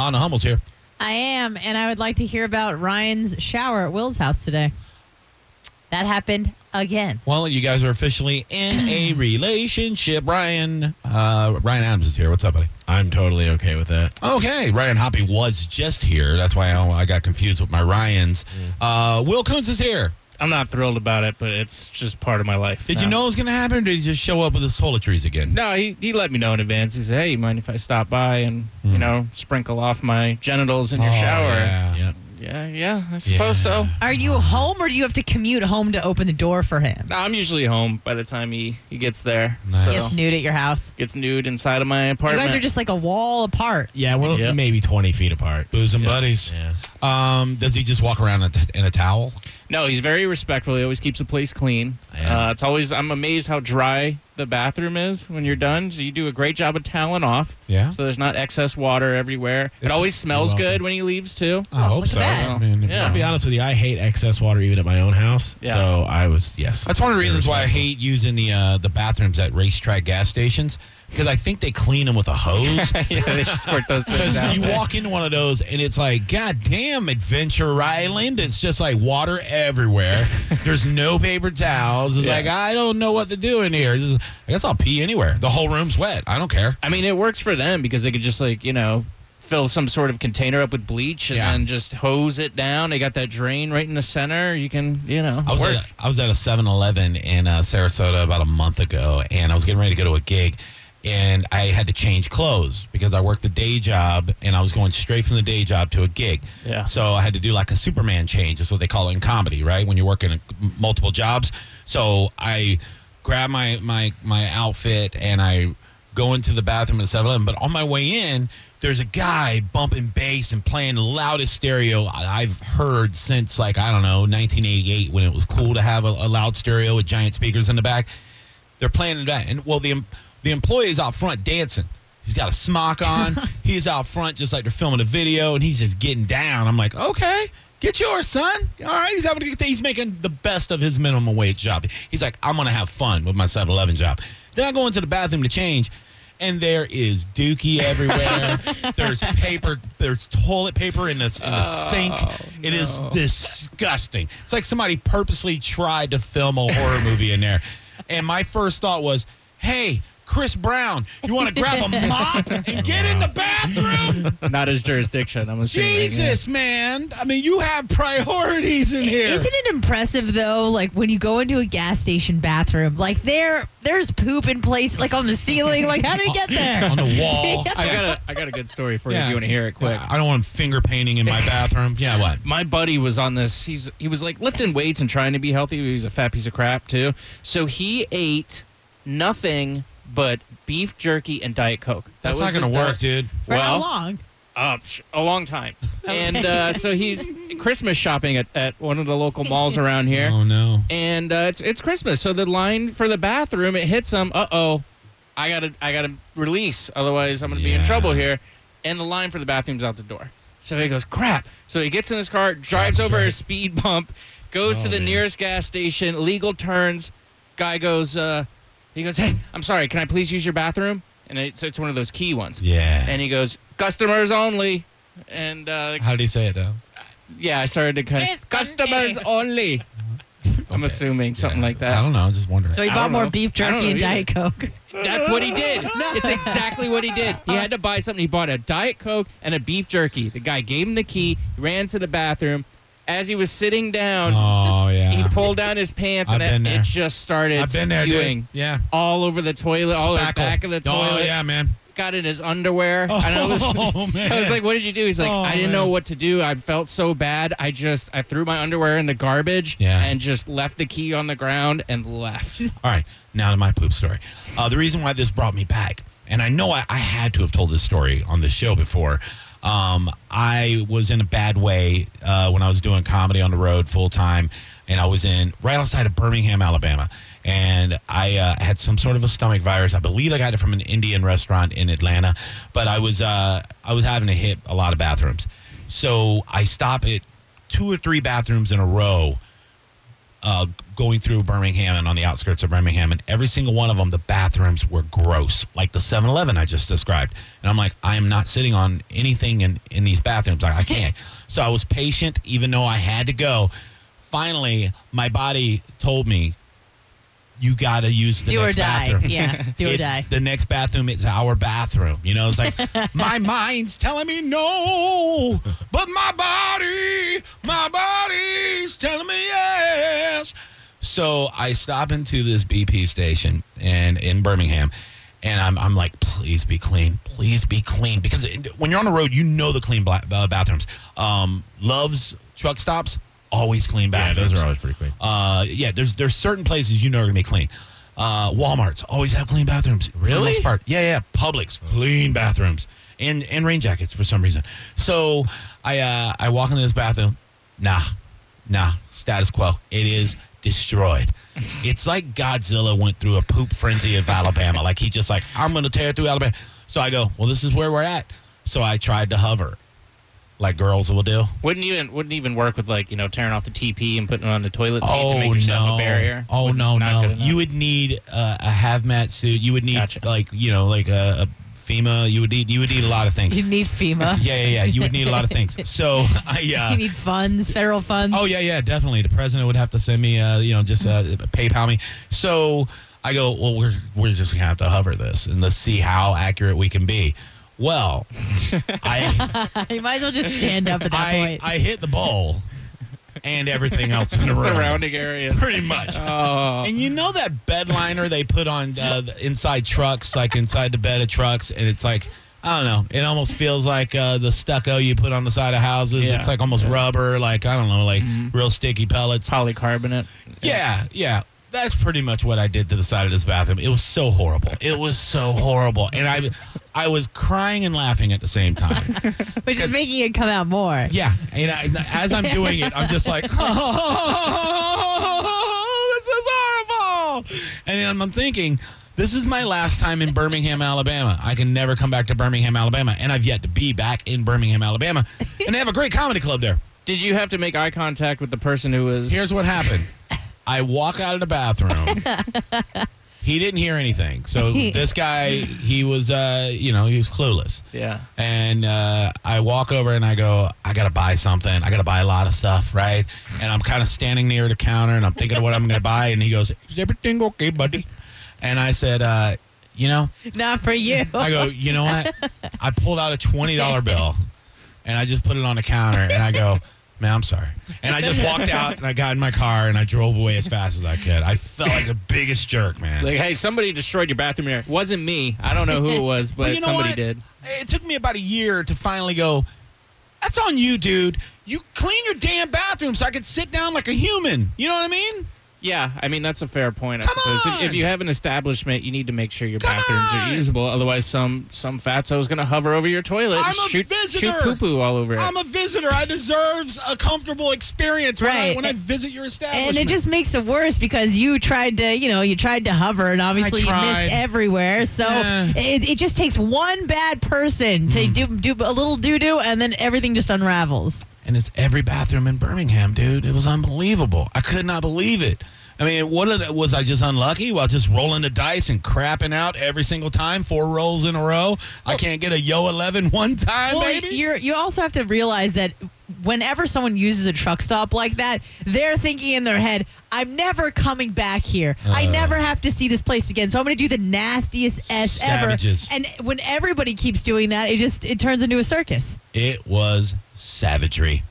Anna Hummel's here. I am, and I would like to hear about Ryan's shower at Will's house today. That happened again. Well, you guys are officially in a relationship. Ryan, uh, Ryan Adams is here. What's up, buddy? I'm totally okay with that. Okay, Ryan Hoppy was just here. That's why I, I got confused with my Ryans. Uh, Will Coons is here. I'm not thrilled about it, but it's just part of my life. Did you know it was going to happen, or did he just show up with his toiletries again? No, he, he let me know in advance. He said, "Hey, you mind if I stop by and you know sprinkle off my genitals in your Oh, shower?" yeah. Yep. yeah, yeah, I suppose so. Are you home, or do you have to commute home to open the door for him? No, I'm usually home by the time he, he gets there. Nice. So Gets nude at your house. gets nude inside of my apartment. You guys are just like a wall apart. Yeah, we're Yep. maybe 20 feet apart. Boozing Yeah. buddies. Yeah. Um, does he just walk around in a, t- in a towel? No, he's very respectful. He always keeps the place clean. Uh, it's always I'm amazed how dry the bathroom is when you're done. So you do a great job of toweling off, Yeah. so there's not excess water everywhere. It always smells welcome. good when he leaves too. I hope so. I mean, Yeah. I'll be honest with you, I hate excess water even at my own house. Yeah. So I was, yes. That's one of the reasons why I hate using the uh, the bathrooms at RaceTrac gas stations because I think they clean them with a hose. yeah, they squirt those things out. you walk into one of those and it's like, God damn, Adventure Island. It's just like water everywhere. There's no paper towels. It's Yeah. like, I don't know what to do in here. I guess I'll pee anywhere. The whole room's wet. I don't care. I mean, it works for them because they could just like you know fill some sort of container up with bleach and Yeah. then just hose it down. They got that drain right in the center. You can you know I was, at works. a, I was at a 7 Eleven in uh, Sarasota about a month ago, and I was getting ready to go to a gig, and I had to change clothes because I worked the day job, and I was going straight from the day job to a gig. Yeah. So I had to do like a Superman change. That's what they call it in comedy, right? When you're working m- multiple jobs. So I grab my my my outfit and I go into the bathroom at 7-Eleven. But on my way in, there's a guy bumping bass and playing the loudest stereo I've heard since like I don't know 1988 when it was cool to have a, a loud stereo with giant speakers in the back. They're playing back, and well the the employee is out front dancing. He's got a smock on. he's out front just like they're filming a video, and he's just getting down. I'm like, okay, get yours, son. All right, he's having a good day. He's making the best of his minimum wage job. He's like, I'm gonna have fun with my 7-Eleven job. Then I go into the bathroom to change. And there is dookie everywhere. there's paper. There's toilet paper in the, in the oh, sink. It is disgusting. It's like somebody purposely tried to film a horror movie in there. And my first thought was, hey, Chris Brown, you want to grab a mop and get in the bathroom? Not his jurisdiction. I'm assuming. yeah. Jesus, man. I mean, you have priorities in here. Isn't it impressive though? Like when you go into a gas station bathroom, like there, there's poop in place, like on the ceiling. Like how do you get there? on the wall? Yeah. I got a I got a good story for you. If you want to hear it quick. I don't want finger painting in my bathroom. Yeah, what? my buddy was on this. He's he was like lifting weights and trying to be healthy. He was a fat piece of crap too. So he ate nothing but beef jerky and diet coke. That That's was not going to work, dude. For how well- long? Uh, a long time. And uh, so he's Christmas shopping at, at one of the local malls around here. Oh, no. and uh, it's it's Christmas, so the line for the bathroom it hits him. Uh oh, I gotta I gotta release, otherwise I'm gonna be in Yeah. trouble here. And the line for the bathroom's out the door. So he goes crap. So he gets in his car, drives That's over right. a speed bump, goes Oh, to the man. nearest gas station, legal turns. Guy goes, uh, he goes, hey, I'm sorry, can I please use your bathroom? And it's it's one of those key ones. Yeah. And he goes, customers only. And uh, How did he say it, though? yeah, I started to kind It's of customers only. I'm Okay. assuming something Yeah. like that. I don't know. I was just wondering. So he bought more know. beef jerky and. Diet Coke. That's what he did. It's exactly what he did. He had to buy something. He bought a Diet Coke and a beef jerky. The guy gave him the key, ran to the bathroom. As he was sitting down, Oh, yeah. he pulled down his pants I've and it, it just started I've been there, dude. Yeah. all over the toilet, all over the back of the toilet. Oh, yeah, man. Got in his underwear. and I was, Oh, man. I was like, "What did you do?" He's like, Oh, "I didn't man. know what to do. I felt so bad. I just I threw my underwear in the garbage Yeah. and just left the key on the ground and left." All right, now to my poop story. Uh, the reason why this brought me back, and I know I, I had to have told this story on the show before. Um, I was in a bad way uh, when I was doing comedy on the road full time, and I was in right outside of Birmingham, Alabama, and I uh, had some sort of a stomach virus. I believe I got it from an Indian restaurant in Atlanta, but I was uh, I was having to hit a lot of bathrooms, so I stop at two or three bathrooms in a row uh, going through Birmingham and on the outskirts of Birmingham, and every single one of them, the bathrooms were gross, like the 7 Eleven I just described. And I'm like, I am not sitting on anything in, in these bathrooms. I, I can't. so I was patient, even though I had to go. Finally, my body told me, you got to use the Do or next die. bathroom. Yeah. Do or die. The next bathroom is our bathroom. You know, it's like my mind's telling me no, but my body, my body's telling me yes. So I stop into this BP station and in Birmingham, and I'm I'm like, please be clean, please be clean, because when you're on the road, you know the clean bathrooms. Um, Love's truck stops always clean bathrooms. Yeah, those are always pretty clean. Uh, yeah, there's there's certain places you know are gonna be clean. Uh, Walmart's always have clean bathrooms. Really? Yeah, yeah. Publix clean bathrooms and and rain jackets for some reason. So I uh, I walk into this bathroom. Nah, nah. Status quo. It is destroyed. it's like Godzilla went through a poop frenzy of Alabama. Like he just like I'm gonna tear through Alabama. So I go. Well, this is where we're at. So I tried to hover, like girls will do. Wouldn't even wouldn't even work with like you know tearing off the TP and putting it on the toilet seat to Oh make yourself no! a barrier. Oh Wouldn't- no, no! You would need uh, a hazmat suit. You would need Gotcha. like you know like a, a FEMA. You would need you would need a lot of things. You need FEMA. yeah, yeah, yeah. You would need a lot of things. So I You uh, need funds, federal funds. oh yeah, yeah, definitely. The president would have to send me uh, you know just uh, PayPal me. So I go well we're we're just gonna have to hover this and let's see how accurate we can be. Well, I you might as well just stand up at that I, point. I hit the ball and everything else in the room. surrounding area. Pretty much. Oh, And you know that bed liner they put on uh, the- inside trucks, like inside the bed of trucks, and it's like I don't know. It almost feels like uh, the stucco you put on the side of houses. Yeah. It's like almost rubber, like I don't know, like real sticky pellets. polycarbonate. Yeah, yeah. That's pretty much what I did to the side of this bathroom. It was so horrible. It was so horrible, and I, I was crying and laughing at the same time. Which is making it come out more. Yeah, and I, as I'm doing it, I'm just like, oh, this is horrible. And then I'm thinking, this is my last time in Birmingham, Alabama. I can never come back to Birmingham, Alabama, and I've yet to be back in Birmingham, Alabama. And they have a great comedy club there. Did you have to make eye contact with the person who was? Here's what happened. I walk out of the bathroom. He didn't hear anything. So this guy, he was, uh, you know, he was clueless. yeah. and uh, I walk over and I go, I gotta buy something. I gotta buy a lot of stuff, right? And I'm kind of standing near the counter and I'm thinking of what I'm gonna buy. And he goes, Is everything okay, buddy? And I said, uh, You know, Not for you. I go, You know what? I pulled out a twenty dollar bill and I just put it on the counter and I go. Man, I'm sorry. And I just walked out and I got in my car and I drove away as fast as I could. I felt like the biggest jerk, man. Like, hey, somebody destroyed your bathroom here. Wasn't me. I don't know who it was, but Well, you know somebody what? did. It took me about a year to finally go. That's on you, dude. You clean your damn bathroom so I could sit down like a human. You know what I mean? Yeah, I mean that's a fair point. I Come suppose If- if you have an establishment, you need to make sure your Come bathrooms on! are usable. Otherwise, some some fatso is going to hover over your toilet, I'm and a shoot visitor. shoot poo poo all over it. I'm a visitor. I deserves a comfortable experience when, I, Right. when I visit your establishment. And it just makes it worse because you tried to, you know, you tried to hover and obviously you tried. missed everywhere. So Yeah. Mm. it, it just takes one bad person to do, do a little doo doo and then everything just unravels. And it's every bathroom in Birmingham, dude. It was unbelievable. I could not believe it. I mean, what was I just unlucky while just rolling the dice and crapping out every single time, four rolls in a row? I can't get a yo 11 one time, Well, baby. you're you also have to realize that whenever someone uses a truck stop like that, they're thinking in their head, "I'm never coming back here. I Uh. never have to see this place again. So I'm going to do the nastiest s Savages. ever." And when everybody keeps doing that, it just it turns into a circus. It was savagery.